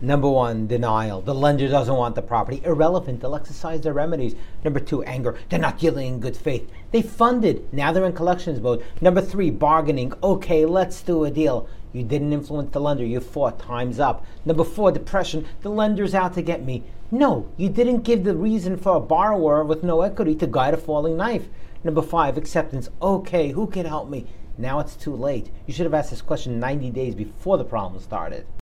Number one, denial. The lender doesn't want the property. Irrelevant. They'll exercise their remedies. Number two, anger. They're not dealing in good faith. They funded. Now they're in collections mode. Number three, bargaining. Okay, let's do a deal. You didn't influence the lender. You fought. Time's up. Number four, depression. The lender's out to get me. No, you didn't give the reason for a borrower with no equity to guide a falling knife. Number five, acceptance. Okay, who can help me? Now it's too late. You should have asked this question 90 days before the problem started.